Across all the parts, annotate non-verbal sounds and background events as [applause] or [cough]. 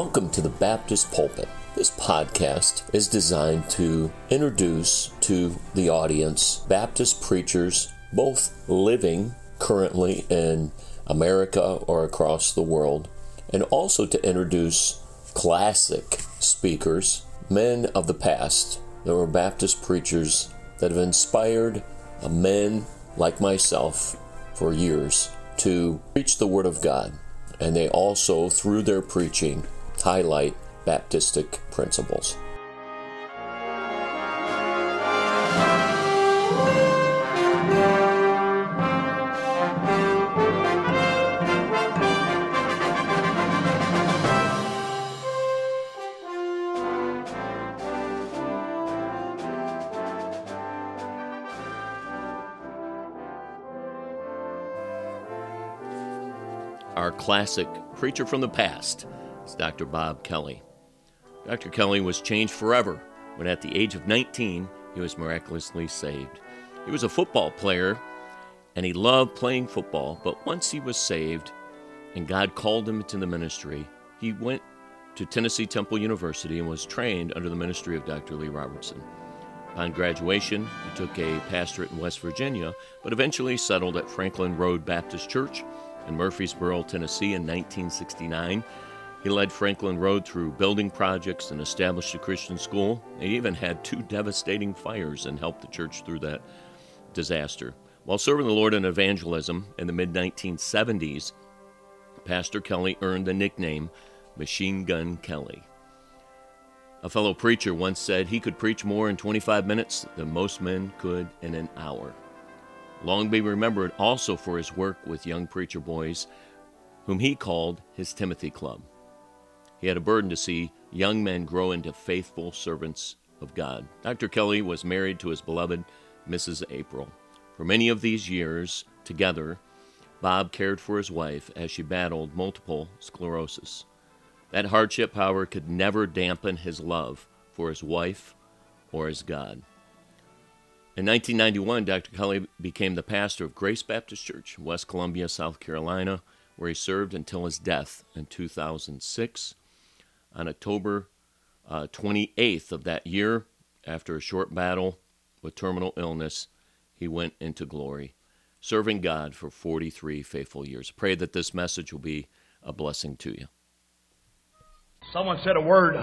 Welcome to the Baptist Pulpit. This podcast is designed to introduce to the audience Baptist preachers, both living currently in America or across the world, and also to introduce classic speakers, men of the past that were Baptist preachers that have inspired men like myself for years to preach the Word of God. And they also, through their preaching, highlight Baptistic principles. Our classic preacher from the past Dr. Bob Kelly. Dr. Kelly was changed forever when, at the age of 19, he was miraculously saved. He was a football player and he loved playing football, but once he was saved and God called him into the ministry, he went to Tennessee Temple University and was trained under the ministry of Dr. Lee Roberson. Upon graduation, he took a pastorate in West Virginia, but eventually settled at Franklin Road Baptist Church in Murfreesboro, Tennessee in 1969. He led Franklin Road through building projects and established a Christian school. He even had two devastating fires and helped the church through that disaster. While serving the Lord in evangelism in the mid 1970s, Pastor Kelly earned the nickname Machine Gun Kelly. A fellow preacher once said he could preach more in 25 minutes than most men could in an hour. Long be remembered also for his work with young preacher boys, whom he called his Timothy Club. He had a burden to see young men grow into faithful servants of God. Dr. Kelly was married to his beloved Mrs. April. For many of these years together, Bob cared for his wife as she battled multiple sclerosis. That hardship, however, could never dampen his love for his wife or his God. In 1991, Dr. Kelly became the pastor of Grace Baptist Church, West Columbia, South Carolina, where he served until his death in 2006. On October uh, 28th of that year, after a short battle with terminal illness, he went into glory, serving God for 43 faithful years. Pray that this message will be a blessing to you. Someone said a word,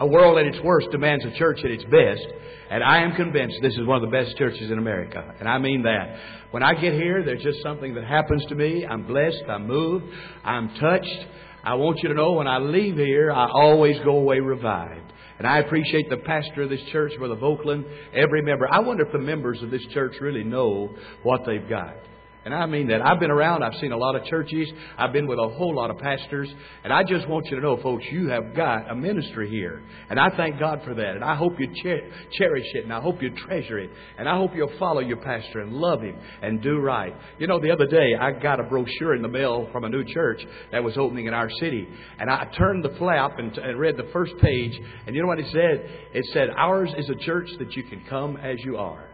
a world at its worst demands a church at its best. And I am convinced this is one of the best churches in America. And I mean that. When I get here, there's just something that happens to me. I'm blessed. I'm moved. I'm touched. I want you to know when I leave here, I always go away revived. And I appreciate the pastor of this church, Brother Vokeland, every member. I wonder if the members of this church really know what they've got. And I mean that. I've been around. I've seen a lot of churches. I've been with a whole lot of pastors. And I just want you to know, folks, you have got a ministry here. And I thank God for that. And I hope you cherish it. And I hope you treasure it. And I hope you'll follow your pastor and love him and do right. You know, the other day, I got a brochure in the mail from a new church that was opening in our city. And I turned the flap and, and read the first page. And you know what it said? It said, Ours is a church that you can come as you are.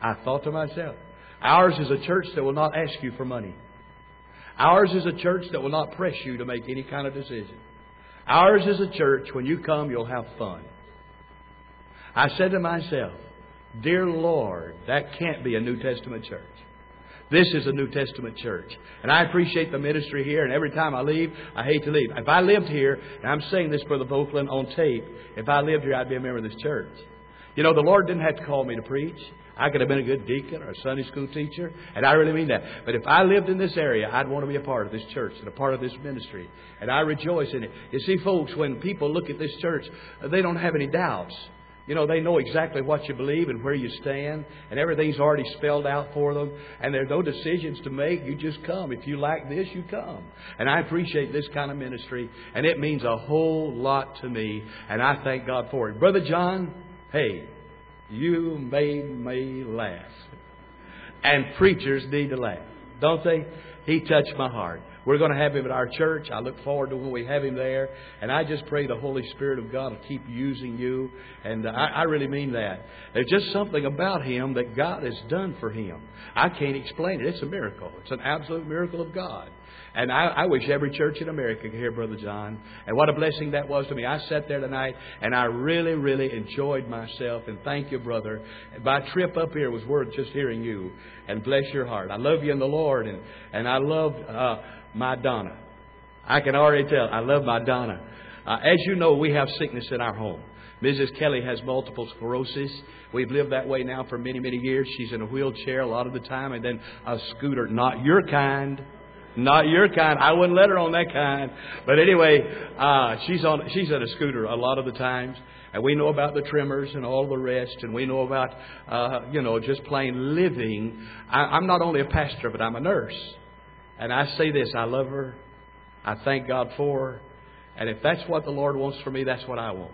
I thought to myself, Ours is a church that will not ask you for money. Ours is a church that will not press you to make any kind of decision. Ours is a church, when you come, you'll have fun. I said to myself, Dear Lord, that can't be a New Testament church. This is a New Testament church. And I appreciate the ministry here, and every time I leave, I hate to leave. If I lived here, and I'm saying this, Brother Vokeland, on tape, if I lived here, I'd be a member of this church. You know, the Lord didn't have to call me to preach. I could have been a good deacon or a Sunday school teacher, and I really mean that. But if I lived in this area, I'd want to be a part of this church and a part of this ministry, and I rejoice in it. You see, folks, when people look at this church, they don't have any doubts. You know, they know exactly what you believe and where you stand, and everything's already spelled out for them, and there are no decisions to make. You just come. If you like this, you come. And I appreciate this kind of ministry, and it means a whole lot to me, and I thank God for it. Brother John, hey, you made me laugh. And preachers need to laugh, don't they? He touched my heart. We're going to have him at our church. I look forward to when we have him there. And I just pray the Holy Spirit of God will keep using you. And uh, I, I really mean that. There's just something about him that God has done for him. I can't explain it. It's a miracle. It's an absolute miracle of God. And I, I wish every church in America could hear Brother John. And what a blessing that was to me. I sat there tonight and I really, really enjoyed myself. And thank you, brother. My trip up here was worth just hearing you. And bless your heart. I love you in the Lord. And, and I love uh, my Donna. I can already tell. I love my Donna. Uh, as you know, we have sickness in our home. Mrs. Kelly has multiple sclerosis. We've lived that way now for many, many years. She's in a wheelchair a lot of the time, and then a scooter, not your kind. Not your kind. I wouldn't let her on that kind. But anyway, uh, she's on. She's at a scooter a lot of the times, and we know about the tremors and all the rest, and we know about uh, you know just plain living. I, I'm not only a pastor, but I'm a nurse, and I say this: I love her. I thank God for her, and if that's what the Lord wants for me, that's what I want.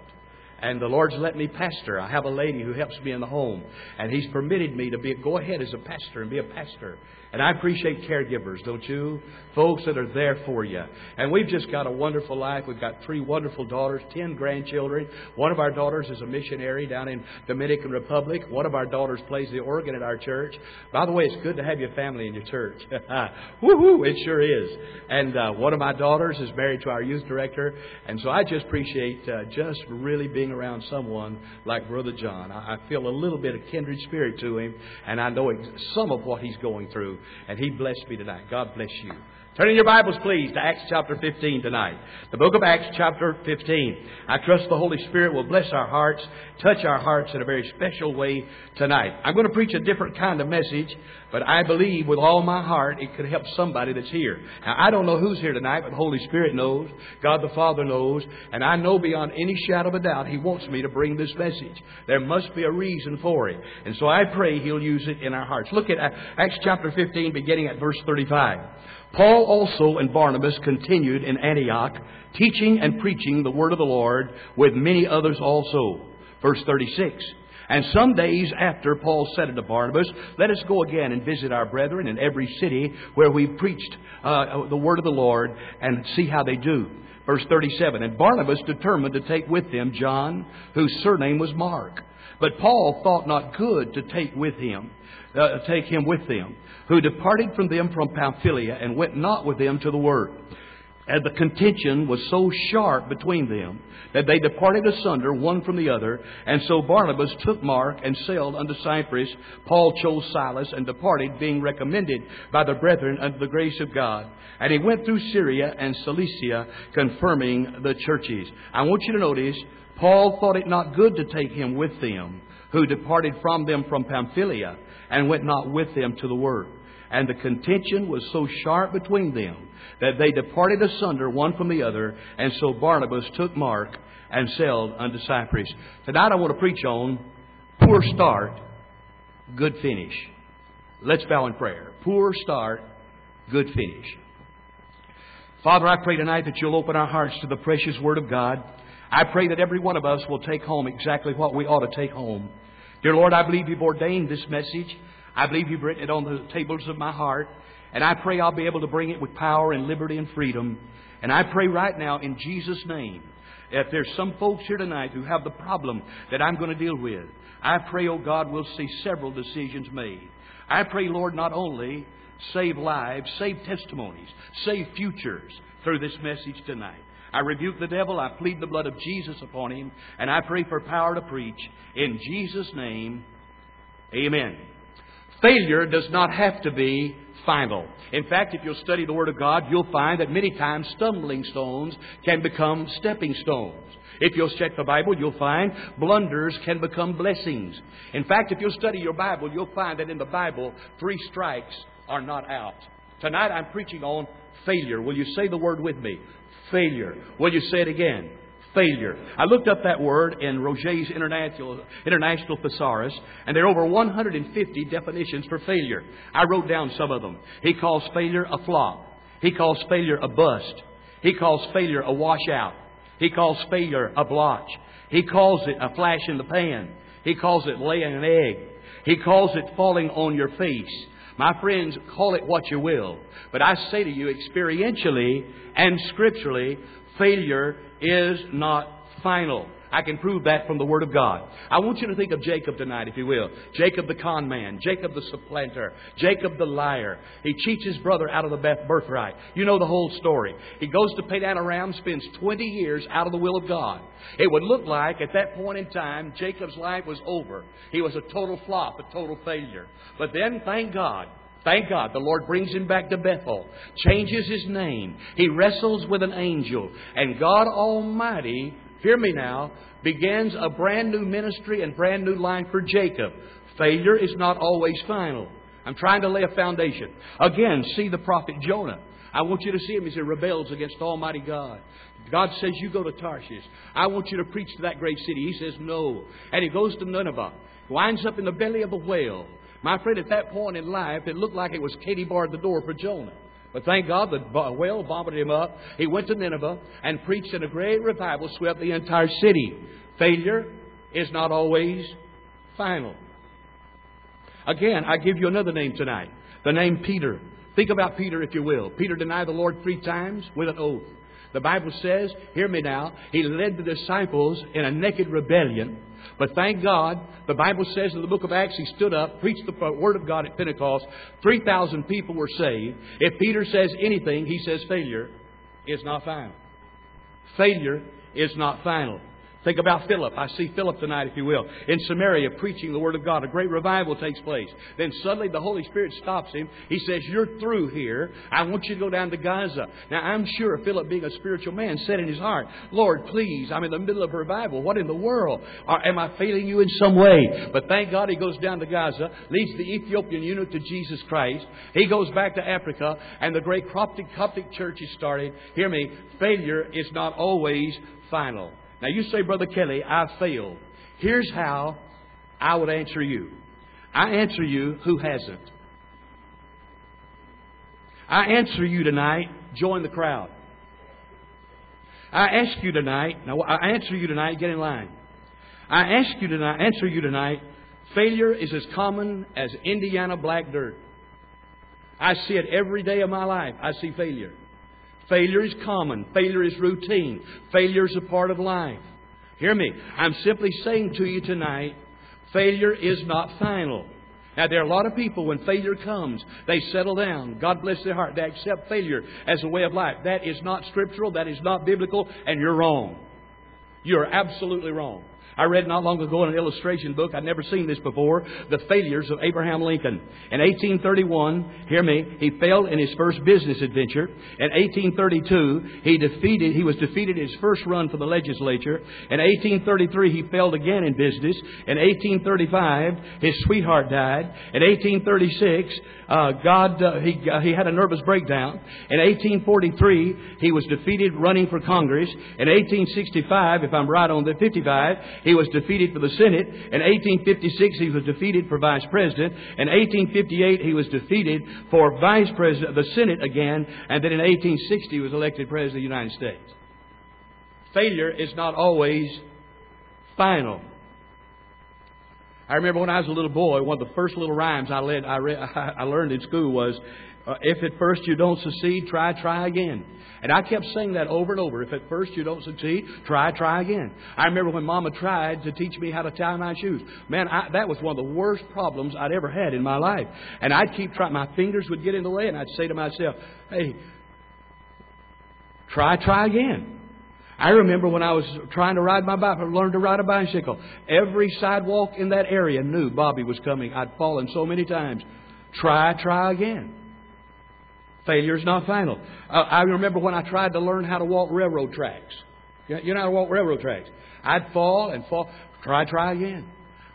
And the Lord's let me pastor. I have a lady who helps me in the home, and He's permitted me to be go ahead as a pastor and be a pastor. And I appreciate caregivers, don't you? Folks that are there for you. And we've just got a wonderful life. We've got three wonderful daughters, ten grandchildren. One of our daughters is a missionary down in Dominican Republic. One of our daughters plays the organ at our church. By the way, it's good to have your family in your church. [laughs] Woohoo! It sure is. And uh, one of my daughters is married to our youth director. And so I just appreciate uh, just really being around someone like Brother John. I, I feel a little bit of kindred spirit to him, and I know some of what he's going through. And he blessed me tonight. God bless you. Turn in your Bibles, please, to Acts chapter 15 tonight. The book of Acts chapter 15. I trust the Holy Spirit will bless our hearts, touch our hearts in a very special way tonight. I'm going to preach a different kind of message, but I believe with all my heart it could help somebody that's here. Now, I don't know who's here tonight, but the Holy Spirit knows, God the Father knows, and I know beyond any shadow of a doubt He wants me to bring this message. There must be a reason for it. And so I pray He'll use it in our hearts. Look at Acts chapter 15, beginning at verse 35. Paul also and Barnabas continued in Antioch, teaching and preaching the word of the Lord with many others also. Verse 36. And some days after, Paul said unto Barnabas, Let us go again and visit our brethren in every city where we preached uh, the word of the Lord and see how they do. Verse 37. And Barnabas determined to take with them John, whose surname was Mark. But Paul thought not good to take with him, uh, take him with them, who departed from them from Pamphylia and went not with them to the work. And the contention was so sharp between them that they departed asunder one from the other. And so Barnabas took Mark and sailed unto Cyprus. Paul chose Silas and departed, being recommended by the brethren unto the grace of God. And he went through Syria and Cilicia, confirming the churches. I want you to notice, Paul thought it not good to take him with them, who departed from them from Pamphylia, and went not with them to the work. And the contention was so sharp between them that they departed asunder one from the other. And so Barnabas took Mark and sailed unto Cyprus. Tonight I want to preach on poor start, good finish. Let's bow in prayer. Poor start, good finish. Father, I pray tonight that you'll open our hearts to the precious Word of God. I pray that every one of us will take home exactly what we ought to take home. Dear Lord, I believe you've ordained this message. I believe you've written it on the tables of my heart. And I pray I'll be able to bring it with power and liberty and freedom. And I pray right now in Jesus' name, if there's some folks here tonight who have the problem that I'm going to deal with, I pray, oh God, we'll see several decisions made. I pray, Lord, not only save lives, save testimonies, save futures through this message tonight. I rebuke the devil. I plead the blood of Jesus upon him. And I pray for power to preach. In Jesus' name, amen. Failure does not have to be final. In fact, if you'll study the Word of God, you'll find that many times stumbling stones can become stepping stones. If you'll check the Bible, you'll find blunders can become blessings. In fact, if you'll study your Bible, you'll find that in the Bible, three strikes are not out. Tonight I'm preaching on failure. Will you say the word with me? Failure. Will you say it again? failure. I looked up that word in Roget's International, International Thesaurus, and there are over 150 definitions for failure. I wrote down some of them. He calls failure a flop. He calls failure a bust. He calls failure a washout. He calls failure a blotch. He calls it a flash in the pan. He calls it laying an egg. He calls it falling on your face. My friends, call it what you will. But I say to you, experientially and scripturally, failure is not final. I can prove that from the Word of God. I want you to think of Jacob tonight, if you will. Jacob the con man, Jacob the supplanter, Jacob the liar. He cheats his brother out of the birthright. You know the whole story. He goes to Padan Aram, spends 20 years out of the will of God. It would look like at that point in time, Jacob's life was over. He was a total flop, a total failure. But then, thank God, Thank God, the Lord brings him back to Bethel, changes his name. He wrestles with an angel, and God Almighty hear me now, begins a brand new ministry and brand new life for Jacob. Failure is not always final. I'm trying to lay a foundation. Again, see the prophet Jonah. I want you to see him as he rebels against Almighty God. God says, You go to Tarshish. I want you to preach to that great city. He says, No. And he goes to Nineveh, winds up in the belly of a whale. My friend, at that point in life, it looked like it was Katie barred the door for Jonah. But thank God the whale vomited him up. He went to Nineveh and preached, and a great revival swept the entire city. Failure is not always final. Again, I give you another name tonight the name Peter. Think about Peter, if you will. Peter denied the Lord three times with an oath. The Bible says, hear me now, he led the disciples in a naked rebellion. But thank God, the Bible says in the book of Acts, he stood up, preached the word of God at Pentecost. 3,000 people were saved. If Peter says anything, he says failure is not final. Failure is not final. Think about Philip. I see Philip tonight, if you will, in Samaria preaching the Word of God. A great revival takes place. Then suddenly the Holy Spirit stops him. He says, You're through here. I want you to go down to Gaza. Now, I'm sure Philip, being a spiritual man, said in his heart, Lord, please, I'm in the middle of a revival. What in the world? am I failing you in some way? But thank God he goes down to Gaza, leads the Ethiopian eunuch to Jesus Christ. He goes back to Africa, and the great Coptic, Coptic church is started. Hear me, failure is not always final. Now you say, Brother Kelly, I've failed. Here's how I would answer you. I answer you who hasn't. I answer you tonight, join the crowd. I ask you tonight, now I answer you tonight, get in line. I ask you tonight, answer you tonight, failure is as common as Indiana black dirt. I see it every day of my life. I see failure. Failure is common. Failure is routine. Failure is a part of life. Hear me. I'm simply saying to you tonight, failure is not final. Now, there are a lot of people, when failure comes, they settle down. God bless their heart. They accept failure as a way of life. That is not scriptural. That is not biblical. And you're wrong. You're absolutely wrong. I read not long ago in an illustration book, I'd never seen this before, the failures of Abraham Lincoln. In 1831, hear me, he failed in his first business adventure. In 1832, he defeated, he was defeated in his first run for the legislature. In 1833, he failed again in business. In 1835, his sweetheart died. In 1836, uh, God, uh, he, uh, he had a nervous breakdown. In 1843, he was defeated running for Congress. In 1865, if I'm right on the 55, he was defeated for the Senate. In 1856, he was defeated for vice president. In 1858, he was defeated for vice president, of the Senate again. And then in 1860, he was elected president of the United States. Failure is not always final. I remember when I was a little boy, one of the first little rhymes I, led, I, read, [laughs] I learned in school was, Uh, if at first you don't succeed, try, try again. And I kept saying that over and over. If at first you don't succeed, try, try again. I remember when Mama tried to teach me how to tie my shoes. Man, I, that was one of the worst problems I'd ever had in my life. And I'd keep trying. My fingers would get in the way, and I'd say to myself, hey, try, try again. I remember when I was trying to ride my bike, learn to ride a bicycle. Every sidewalk in that area knew Bobby was coming. I'd fallen so many times. Try, try again. Failure is not final. Uh, I remember when I tried to learn how to walk railroad tracks. You know how to walk railroad tracks. I'd fall and fall. Try, try again.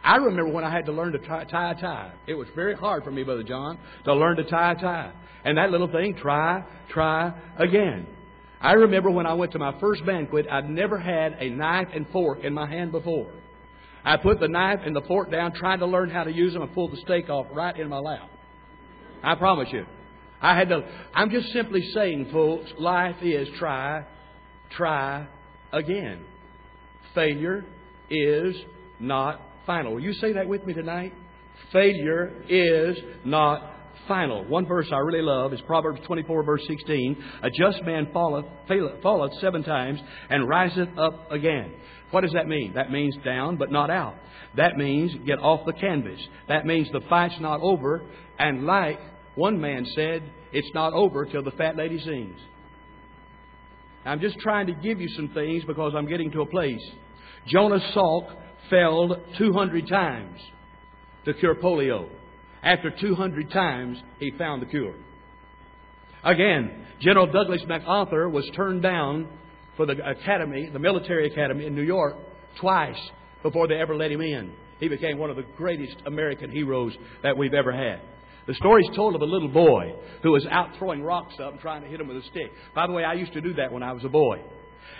I remember when I had to learn to tie, tie a tie. It was very hard for me, Brother John, to learn to tie a tie. And that little thing, try, try again. I remember when I went to my first banquet, I'd never had a knife and fork in my hand before. I put the knife and the fork down, tried to learn how to use them, and pulled the steak off right in my lap. I promise you. I had to, I'm just simply saying, folks, life is try, try again. Failure is not final. Will you say that with me tonight? Failure is not final. One verse I really love is Proverbs 24, verse 16. A just man falleth, falleth seven times and riseth up again. What does that mean? That means down but not out. That means get off the canvas. That means the fight's not over. And like one man said, it's not over till the fat lady sings. I'm just trying to give you some things because I'm getting to a place. Jonas Salk failed 200 times to cure polio. After 200 times, he found the cure. Again, General Douglas MacArthur was turned down for the academy, the military academy in New York, twice before they ever let him in. He became one of the greatest American heroes that we've ever had. The story's told of a little boy who was out throwing rocks up and trying to hit them with a stick. By the way, I used to do that when I was a boy.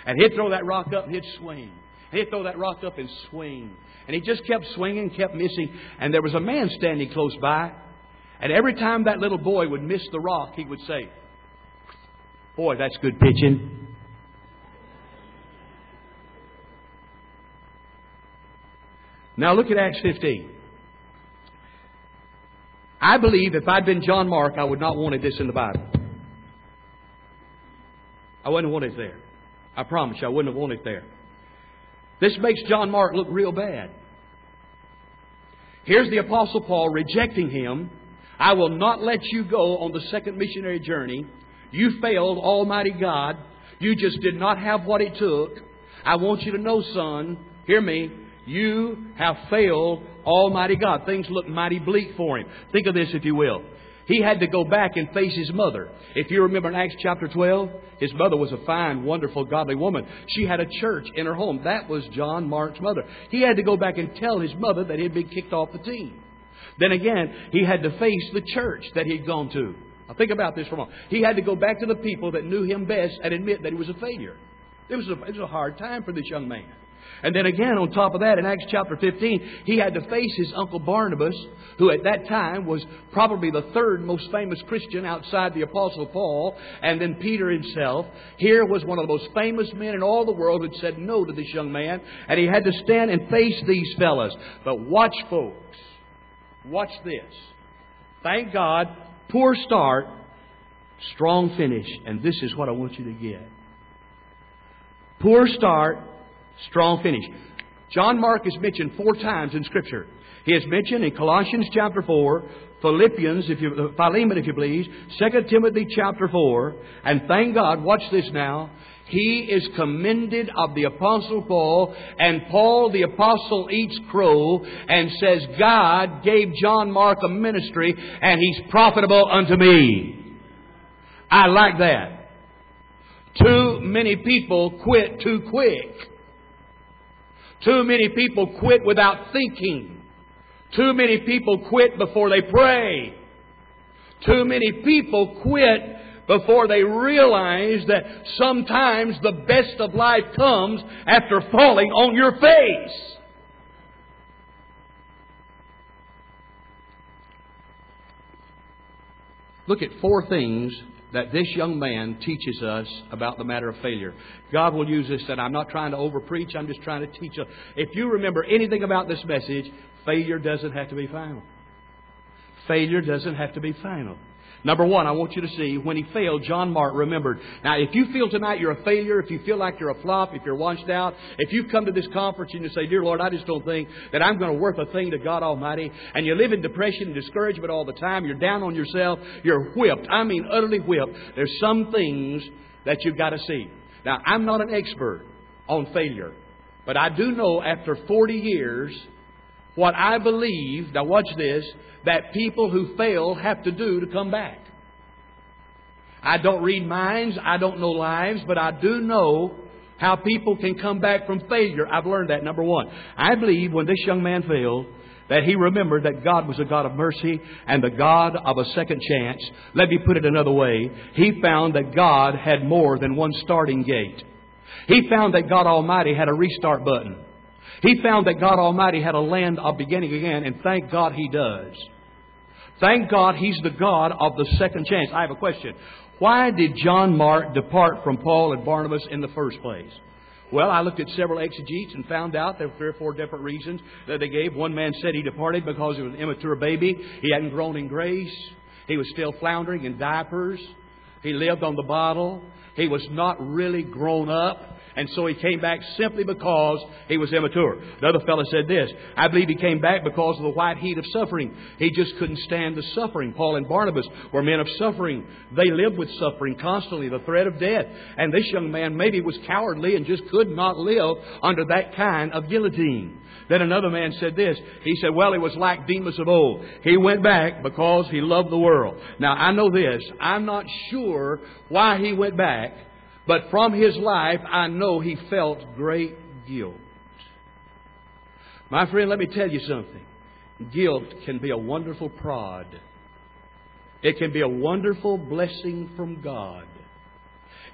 And he'd throw that rock up and he'd swing. And he'd throw that rock up and swing. And he just kept swinging, kept missing. And there was a man standing close by. And every time that little boy would miss the rock, he would say, Boy, that's good pitching. Now look at Acts 15. I believe if I'd been John Mark, I would not wanted this in the Bible. I wouldn't want it there. I promise you, I wouldn't have wanted it there. This makes John Mark look real bad. Here's the Apostle Paul rejecting him. I will not let you go on the second missionary journey. You failed Almighty God. You just did not have what it took. I want you to know, son, hear me, you have failed Almighty God. Things look mighty bleak for him. Think of this, if you will. He had to go back and face his mother. If you remember in Acts chapter 12, his mother was a fine, wonderful, godly woman. She had a church in her home. That was John Mark's mother. He had to go back and tell his mother that he had been kicked off the team. Then again, he had to face the church that he'd gone to. Now think about this for a moment. He had to go back to the people that knew him best and admit that he was a failure. It was a, it was a hard time for this young man. And then again, on top of that, in Acts chapter 15, he had to face his uncle Barnabas, who at that time was probably the third most famous Christian outside the Apostle Paul, and then Peter himself. Here was one of the most famous men in all the world who said no to this young man, and he had to stand and face these fellows. But watch, folks. Watch this. Thank God, poor start, strong finish, and this is what I want you to get. Poor start, Strong finish. John Mark is mentioned four times in Scripture. He is mentioned in Colossians chapter 4, Philippians, if you, Philemon, if you please, 2 Timothy chapter 4, and thank God, watch this now, he is commended of the Apostle Paul, and Paul the Apostle eats crow and says, God gave John Mark a ministry, and he's profitable unto me. I like that. Too many people quit too quick. Too many people quit without thinking. Too many people quit before they pray. Too many people quit before they realize that sometimes the best of life comes after falling on your face. Look at four things that this young man teaches us about the matter of failure. God will use this, and I'm not trying to overpreach, I'm just trying to teach us. If you remember anything about this message, failure doesn't have to be final. Failure doesn't have to be final. Number one, I want you to see when he failed, John Mark remembered. Now, if you feel tonight you're a failure, if you feel like you're a flop, if you're washed out, if you come to this conference and you say, Dear Lord, I just don't think that I'm going to worth a thing to God Almighty, and you live in depression and discouragement all the time, you're down on yourself, you're whipped. I mean, utterly whipped. There's some things that you've got to see. Now, I'm not an expert on failure, but I do know after 40 years what I believe, now watch this, that people who fail have to do to come back. I don't read minds, I don't know lives, but I do know how people can come back from failure. I've learned that, number one. I believe when this young man failed, that he remembered that God was a God of mercy and the God of a second chance. Let me put it another way. He found that God had more than one starting gate. He found that God Almighty had a restart button. He found that God Almighty had a land of beginning again, and thank God He does. Thank God He's the God of the second chance. I have a question. Why did John Mark depart from Paul and Barnabas in the first place? Well, I looked at several exegetes and found out there were three or four different reasons that they gave. One man said he departed because he was an immature baby. He hadn't grown in grace. He was still floundering in diapers. He lived on the bottle. He was not really grown up. And so he came back simply because he was immature. Another fellow said this I believe he came back because of the white heat of suffering. He just couldn't stand the suffering. Paul and Barnabas were men of suffering. They lived with suffering constantly, the threat of death. And this young man maybe was cowardly and just could not live under that kind of guillotine. Then another man said this. He said, Well, he was like Demas of old. He went back because he loved the world. Now, I know this. I'm not sure why he went back. But from his life, I know he felt great guilt. My friend, let me tell you something. Guilt can be a wonderful prod. It can be a wonderful blessing from God.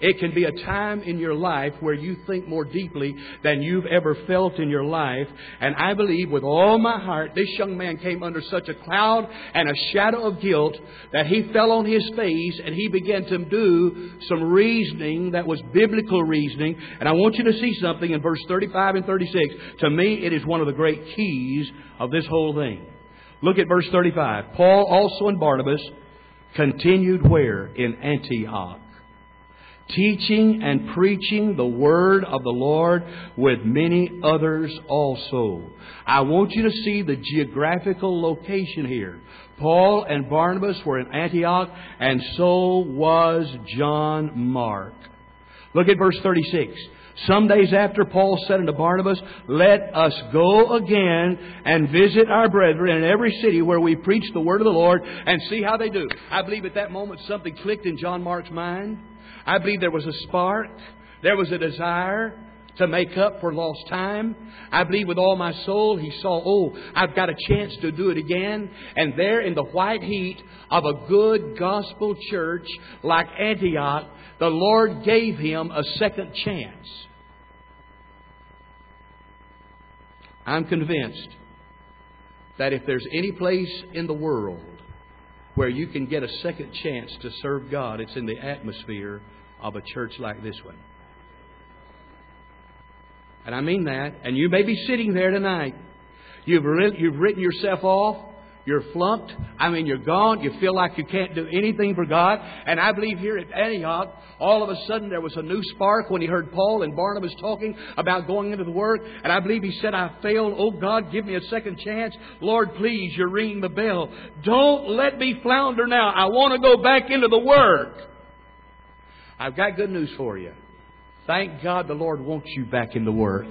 It can be a time in your life where you think more deeply than you've ever felt in your life. And I believe with all my heart, this young man came under such a cloud and a shadow of guilt that he fell on his face and he began to do some reasoning that was biblical reasoning. And I want you to see something in verse 35 and 36. To me, it is one of the great keys of this whole thing. Look at verse 35. Paul also and Barnabas continued where? In Antioch teaching and preaching the word of the Lord with many others also. I want you to see the geographical location here. Paul and Barnabas were in Antioch, and so was John Mark. Look at verse 36. Some days after, Paul said unto Barnabas, Let us go again and visit our brethren in every city where we preach the word of the Lord and see how they do. I believe at that moment something clicked in John Mark's mind. I believe there was a spark. There was a desire to make up for lost time. I believe with all my soul he saw, oh, I've got a chance to do it again. And there in the white heat of a good gospel church like Antioch, the Lord gave him a second chance. I'm convinced that if there's any place in the world where you can get a second chance to serve God, it's in the atmosphere of a church like this one. And I mean that. And you may be sitting there tonight. You've, you've written yourself off. You're flunked. I mean, you're gone. You feel like you can't do anything for God. And I believe here at Antioch, all of a sudden there was a new spark when he heard Paul and Barnabas talking about going into the work. And I believe he said, I failed. Oh God, give me a second chance. Lord, please, you're ringing the bell. Don't let me flounder now. I want to go back into the work. I've got good news for you. Thank God the Lord wants you back in the work.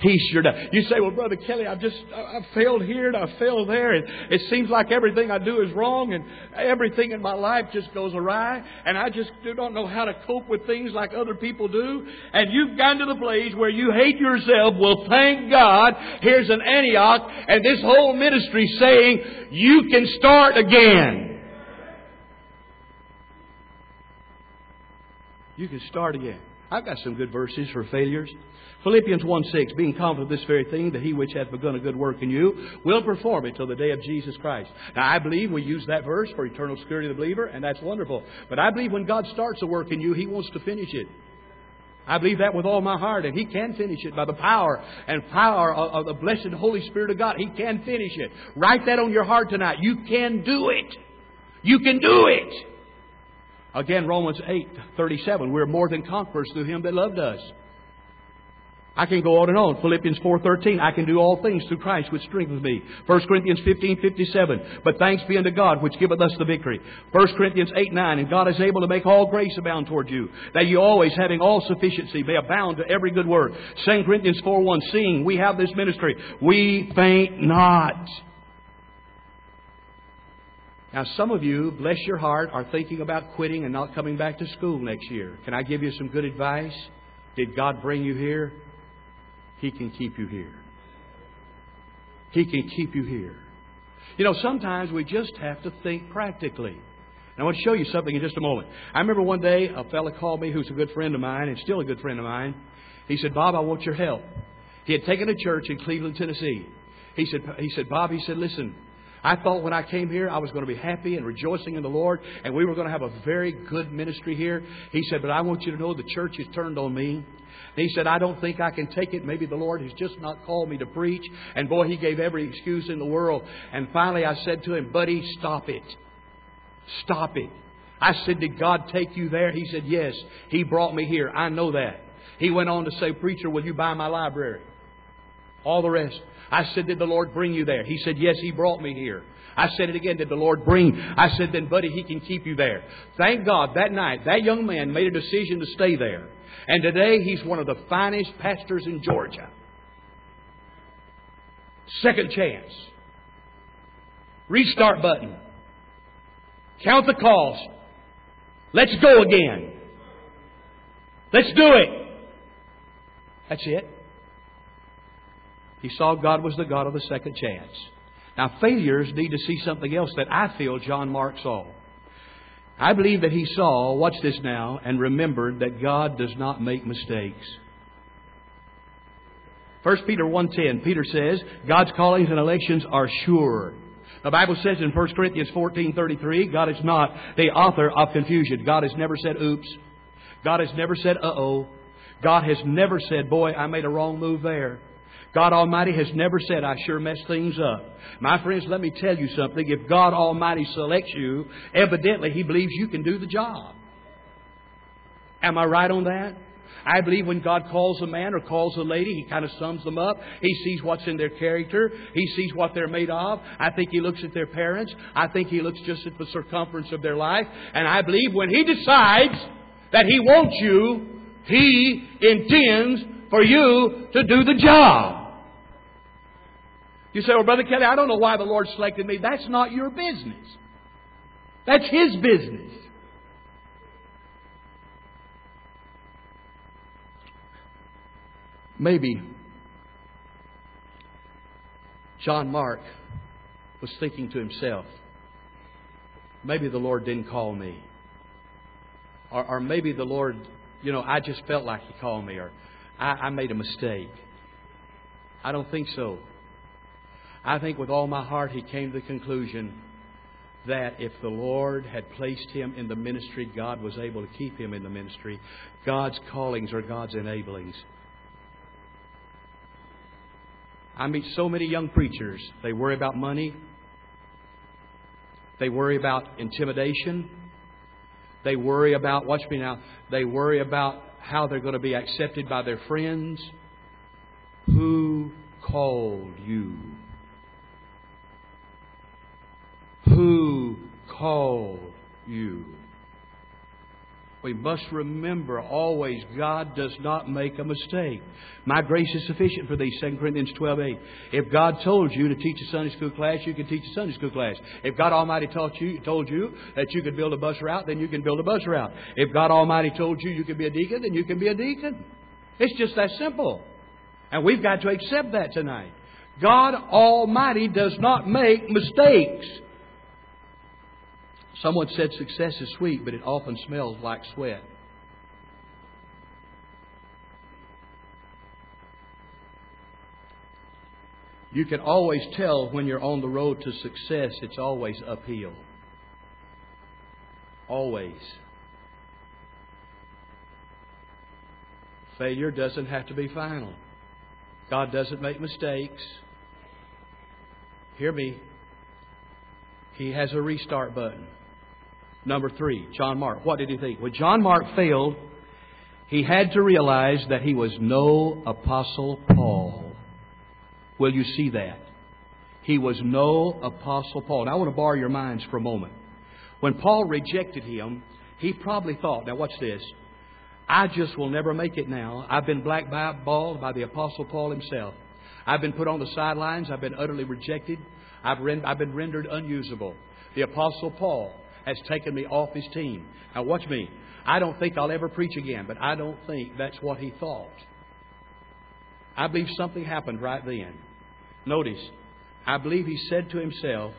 He sure does. You say, well, Brother Kelly, I've just, I've failed here and I've failed there. And it seems like everything I do is wrong and everything in my life just goes awry. And I just don't know how to cope with things like other people do. And you've gotten to the place where you hate yourself. Well, thank God. Here's an Antioch and this whole ministry saying, you can start again. You can start again. I've got some good verses for failures. Philippians 1 6, being confident of this very thing, that he which hath begun a good work in you will perform it till the day of Jesus Christ. Now, I believe we use that verse for eternal security of the believer, and that's wonderful. But I believe when God starts a work in you, he wants to finish it. I believe that with all my heart, and He can finish it by the power and power of, the blessed Holy Spirit of God. He can finish it. Write that on your heart tonight. You can do it. You can do it. Again, Romans 8, 37. We're more than conquerors through Him that loved us. I can go on and on. Philippians 4.13, I can do all things through Christ which strengthens me. 1 Corinthians 15.57, but thanks be unto God which giveth us the victory. 1 Corinthians 8.9, and God is able to make all grace abound toward you, that you always having all sufficiency may abound to every good work. 2 Corinthians 4.1, seeing we have this ministry, we faint not. Now, some of you, bless your heart, are thinking about quitting and not coming back to school next year. Can I give you some good advice? Did God bring you here? He can keep you here. He can keep you here. You know, sometimes we just have to think practically. And I want to show you something in just a moment. I remember one day a fellow called me who's a good friend of mine and still a good friend of mine. He said, Bob, I want your help. He had taken a church in Cleveland, Tennessee. He said, he said, Bob, he said, listen, I thought when I came here I was going to be happy and rejoicing in the Lord and we were going to have a very good ministry here. He said, But I want you to know the church has turned on me. He said, I don't think I can take it. Maybe the Lord has just not called me to preach. And boy, he gave every excuse in the world. And finally I said to him, Buddy, stop it. Stop it. I said, Did God take you there? He said, Yes. He brought me here. I know that. He went on to say, Preacher, will you buy my library? All the rest. I said, Did the Lord bring you there? He said, Yes, He brought me here. I said it again, Did the Lord bring? I said, Then, buddy, He can keep you there. Thank God that night, that young man made a decision to stay there. And today, he's one of the finest pastors in Georgia. Second chance. Restart button. Count the cost. Let's go again. Let's do it. That's it. He saw God was the God of the second chance. Now, failures need to see something else that I feel John Mark saw. I believe that he saw, watch this now, and remembered that God does not make mistakes. 1 Peter 1.10, Peter says, God's callings and elections are sure. The Bible says in 1 Corinthians 14.33, God is not the author of confusion. God has never said, oops. God has never said, uh-oh. God has never said, boy, I made a wrong move there. God Almighty has never said, I sure messed things up. My friends, let me tell you something. If God Almighty selects you, evidently He believes you can do the job. Am I right on that? I believe when God calls a man or calls a lady, He kind of sums them up. He sees what's in their character. He sees what they're made of. I think He looks at their parents. I think He looks just at the circumference of their life. And I believe when He decides that He wants you, He intends for you to do the job. You say, well, Brother Kelly, I don't know why the Lord selected me. That's not your business. That's His business. Maybe John Mark was thinking to himself, maybe the Lord didn't call me. Or, or maybe the Lord, you know, I just felt like He called me, or I, I made a mistake. I don't think so. I think with all my heart he came to the conclusion that if the Lord had placed him in the ministry, God was able to keep him in the ministry. God's callings are God's enablings. I meet so many young preachers. They worry about money. They worry about intimidation. They worry about, watch me now, they worry about how they're going to be accepted by their friends. Who called you? Who called you? We must remember always God does not make a mistake. My grace is sufficient for thee, 2 Corinthians 12 8. If God told you to teach a Sunday school class, you can teach a Sunday school class. If God Almighty taught you, told you that you could build a bus route, then you can build a bus route. If God Almighty told you you could be a deacon, then you can be a deacon. It's just that simple. And we've got to accept that tonight. God Almighty does not make mistakes. Someone said success is sweet, but it often smells like sweat. You can always tell when you're on the road to success, it's always uphill. Always. Failure doesn't have to be final. God doesn't make mistakes. Hear me. He has a restart button. Number three, John Mark. What did he think? When John Mark failed, he had to realize that he was no Apostle Paul. Will you see that? He was no Apostle Paul. Now, I want to borrow your minds for a moment. When Paul rejected him, he probably thought, now watch this, I just will never make it now. I've been blackballed by the Apostle Paul himself. I've been put on the sidelines. I've been utterly rejected. I've been rendered unusable. The Apostle Paul has taken me off his team. Now, watch me. I don't think I'll ever preach again, but I don't think that's what he thought. I believe something happened right then. Notice, I believe he said to himself,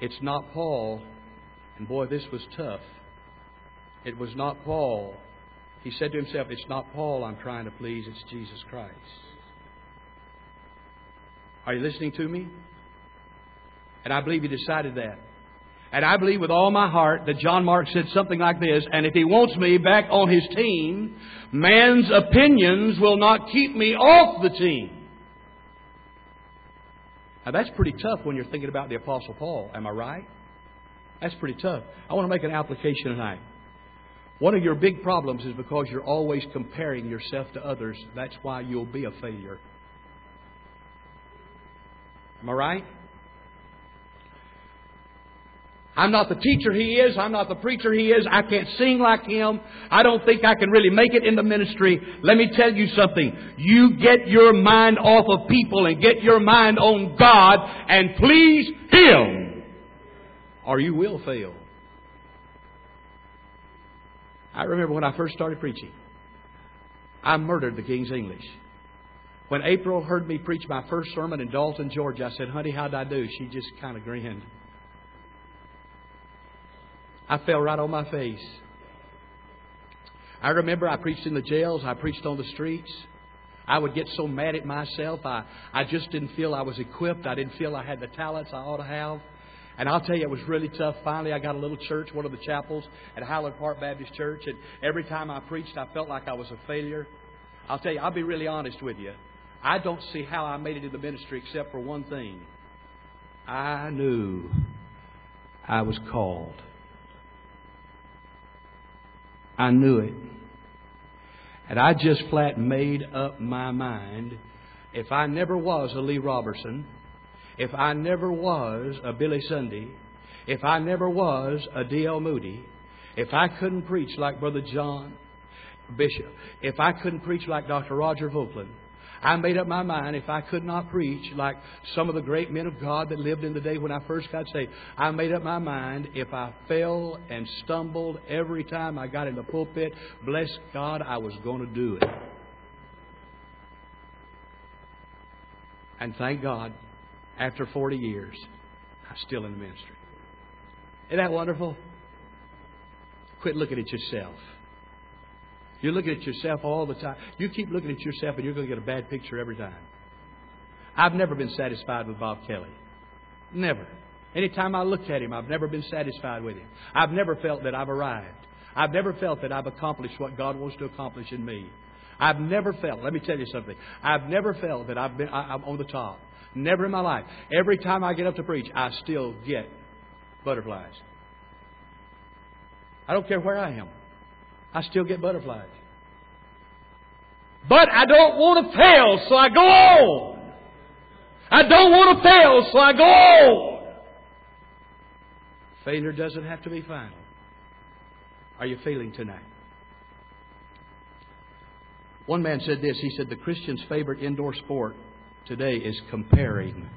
It's not Paul. And boy, this was tough. It was not Paul. He said to himself, It's not Paul I'm trying to please, it's Jesus Christ. Are you listening to me? And I believe he decided that. And I believe with all my heart that John Mark said something like this, and if he wants me back on his team, man's opinions will not keep me off the team. Now that's pretty tough when you're thinking about the Apostle Paul, am I right? That's pretty tough. I want to make an application tonight. One of your big problems is because you're always comparing yourself to others. That's why you'll be a failure. Am I right? I'm not the teacher he is. I'm not the preacher he is. I can't sing like him. I don't think I can really make it in the ministry. Let me tell you something. You get your mind off of people and get your mind on God and please Him, or you will fail. I remember when I first started preaching, I murdered the King's English. When April heard me preach my first sermon in Dalton, Georgia, I said, Honey, how'd I do? She just kind of grinned. I fell right on my face. I remember I preached in the jails, I preached on the streets. I would get so mad at myself. I, I just didn't feel I was equipped. I didn't feel I had the talents I ought to have. And I'll tell you, it was really tough. Finally, I got a little church, one of the chapels at Highland Park Baptist Church, and every time I preached, I felt like I was a failure. I'll tell you, I'll be really honest with you. I don't see how I made it in the ministry except for one thing. I knew I was called. I knew it. And I just flat made up my mind if I never was a Lee Roberson, if I never was a Billy Sunday, if I never was a D.L. Moody, if I couldn't preach like Brother John Bishop, if I couldn't preach like Dr. Roger Voegtlin, I made up my mind if I could not preach like some of the great men of God that lived in the day when I first got saved, I made up my mind if I fell and stumbled every time I got in the pulpit, bless God, I was going to do it. And thank God, after 40 years, I'm still in the ministry. Isn't that wonderful? Quit looking at yourself. You're looking at yourself all the time. You keep looking at yourself and you're going to get a bad picture every time. I've never been satisfied with Bob Kelly. Never. Anytime I look at him, I've never been satisfied with him. I've never felt that I've arrived. I've never felt that I've accomplished what God wants to accomplish in me. I've never felt, let me tell you something. I've never felt that I've been, I, I'm on the top. Never in my life. Every time I get up to preach, I still get butterflies. I don't care where I am. I still get butterflies. But I don't want to fail, so I go on. I don't want to fail, so I go on. Failure doesn't have to be final. Are you failing tonight? One man said this. He said, The Christian's favorite indoor sport today is comparing.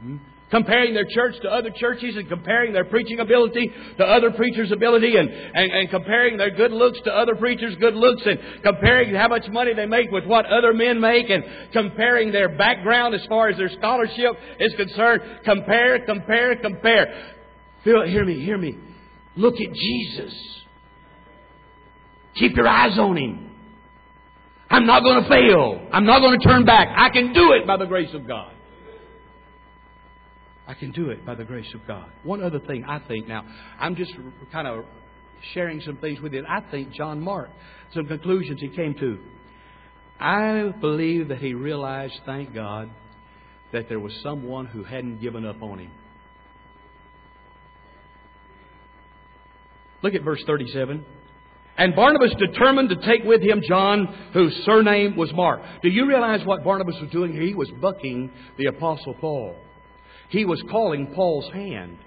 Hmm? Comparing their church to other churches and comparing their preaching ability to other preachers' ability and, and, and comparing their good looks to other preachers' good looks and comparing how much money they make with what other men make and comparing their background as far as their scholarship is concerned. Compare, compare, compare. Feel, hear me, hear me. Look at Jesus. Keep your eyes on Him. I'm not going to fail. I'm not going to turn back. I can do it by the grace of God. I can do it by the grace of God. One other thing I think now, I'm just kind of sharing some things with you. I think John Mark, some conclusions he came to. I believe that he realized, thank God, that there was someone who hadn't given up on him. Look at verse 37. And Barnabas determined to take with him John, whose surname was Mark. Do you realize what Barnabas was doing here? He was bucking the Apostle Paul. He was calling Paul's hand.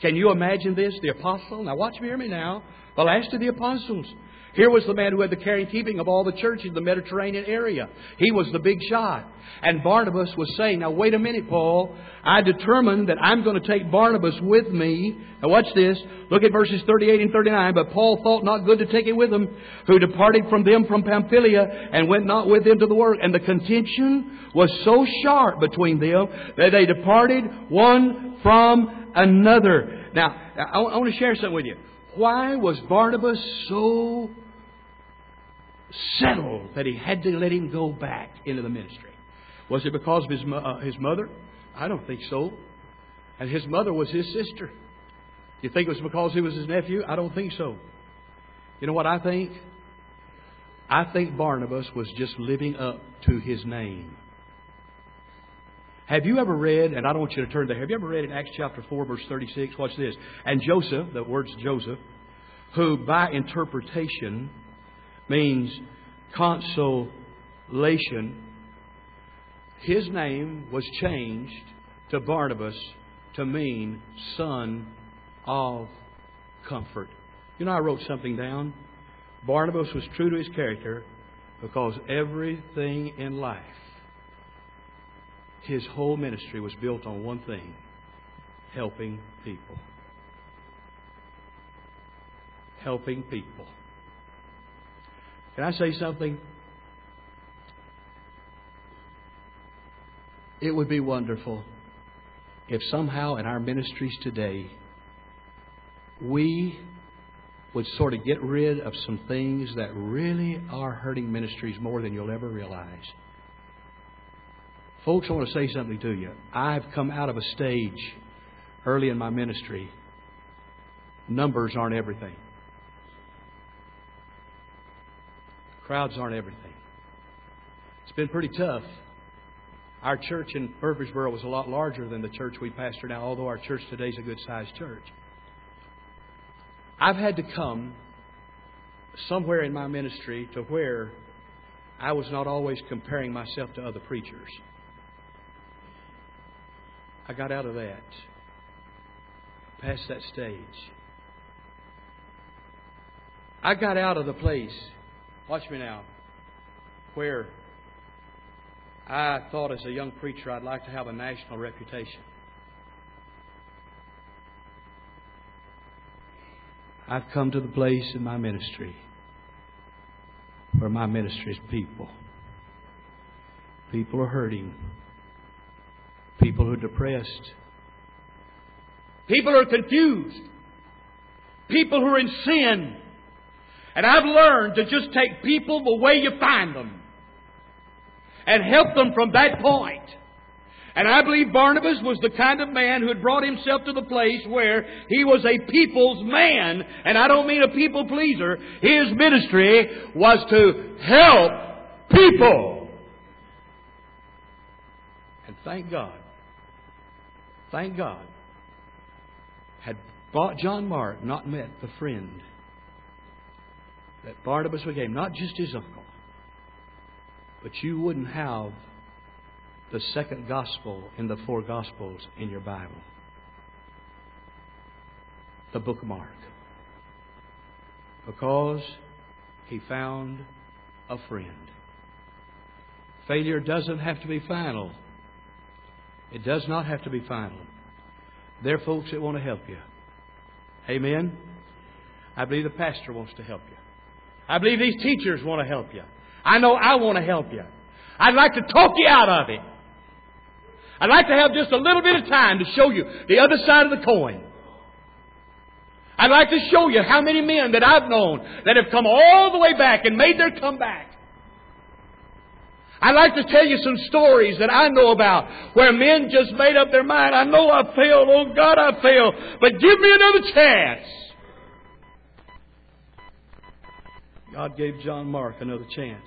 Can you imagine this? The apostle, now watch me, hear me now. The last of the apostles. Here was the man who had the care and keeping of all the churches in the Mediterranean area. He was the big shot. And Barnabas was saying, Now wait a minute, Paul. I determined that I'm going to take Barnabas with me. Now watch this. Look at verses 38 and 39. But Paul thought not good to take it with him, who departed from them from Pamphylia and went not with them to the work. And the contention was so sharp between them that they departed one from another. Now, I want to share something with you. Why was Barnabas so settled that he had to let him go back into the ministry. Was it because of his, uh, his mother? I don't think so. And his mother was his sister. Do you think it was because he was his nephew? I don't think so. You know what I think? I think Barnabas was just living up to his name. Have you ever read, and I don't want you to turn there, have you ever read in Acts chapter 4, verse 36? Watch this. And Joseph, the word's Joseph, who by interpretation means consolation, his name was changed to Barnabas to mean son of comfort. You know, I wrote something down. Barnabas was true to his character because everything in life, his whole ministry was built on one thing helping people. Helping people. Can I say something? It would be wonderful if somehow in our ministries today we would sort of get rid of some things that really are hurting ministries more than you'll ever realize. Folks, I want to say something to you. I've come out of a stage early in my ministry. Numbers aren't everything. Crowds aren't everything. It's been pretty tough. Our church in Murfreesboro was a lot larger than the church we pastor now, although our church today is a good sized church. I've had to come somewhere in my ministry to where I was not always comparing myself to other preachers. I got out of that, past that stage. I got out of the place, watch me now, where I thought as a young preacher I'd like to have a national reputation. I've come to the place in my ministry where my ministry is people. People are hurting. People are depressed. People are confused. People who are in sin. And I've learned to just take people the way you find them and help them from that point. And I believe Barnabas was the kind of man who had brought himself to the place where he was a people's man. And I don't mean a people pleaser. His ministry was to help people. And thank God, thank God, had John Mark not met the friend that Barnabas became, not just his uncle, but you wouldn't have the second gospel in the four gospels in your Bible. The book Mark. Because he found a friend. Failure doesn't have to be final. It does not have to be final. There are folks that want to help you. Amen? I believe the pastor wants to help you. I believe these teachers want to help you. I know I want to help you. I'd like to talk you out of it. I'd like to have just a little bit of time to show you the other side of the coin. I'd like to show you how many men that I've known that have come all the way back and made their comeback. I'd like to tell you some stories that I know about where men just made up their mind. I know I failed. Oh God, I failed. But give me another chance. God gave John Mark another chance.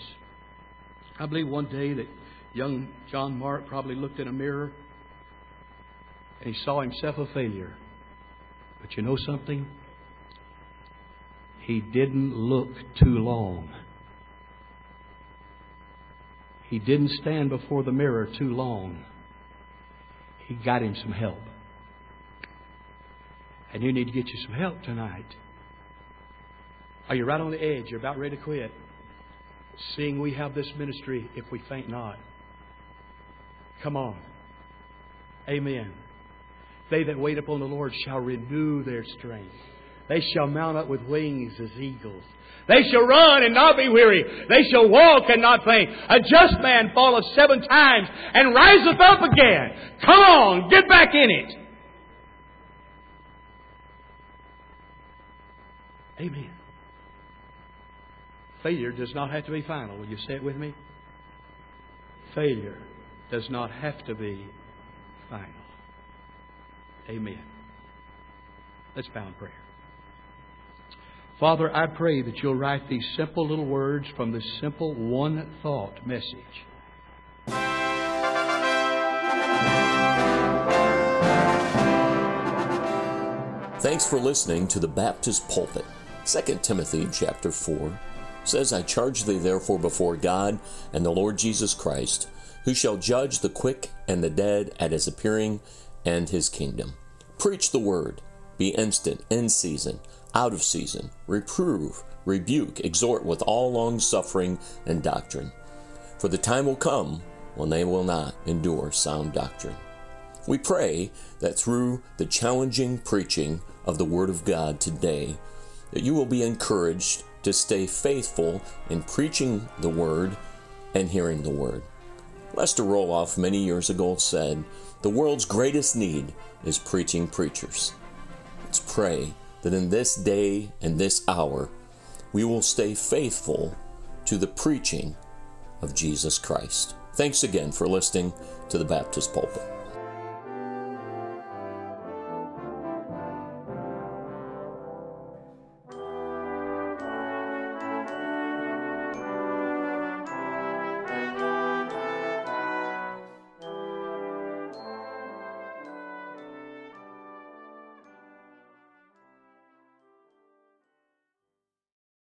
I believe one day that young John Mark probably looked in a mirror and he saw himself a failure. But you know something? He didn't look too long. He didn't stand before the mirror too long. He got him some help. And you need to get you some help tonight. Are you right on the edge? You're about ready to quit. Seeing we have this ministry if we faint not. Come on. Amen. They that wait upon the Lord shall renew their strength. They shall mount up with wings as eagles. They shall run and not be weary. They shall walk and not faint. A just man falleth seven times and riseth up again. Come on, get back in it. Amen. Failure does not have to be final. Will you say it with me? Failure does not have to be final. Amen. Let's bow in prayer. Father, I pray that you'll write these simple little words from this simple one thought message. Thanks for listening to the Baptist Pulpit. 2 Timothy chapter 4 says, I charge thee therefore before God and the Lord Jesus Christ, who shall judge the quick and the dead at his appearing and his kingdom. Preach the word, be instant, in season, out of season, reprove, rebuke, exhort with all long suffering and doctrine. For the time will come when they will not endure sound doctrine. We pray that through the challenging preaching of the Word of God today, that you will be encouraged to stay faithful in preaching the Word and hearing the Word. Lester Roloff many years ago said, The world's greatest need is preaching preachers. Let's pray that in this day and this hour, we will stay faithful to the preaching of Jesus Christ. Thanks again for listening to the Baptist Pulpit.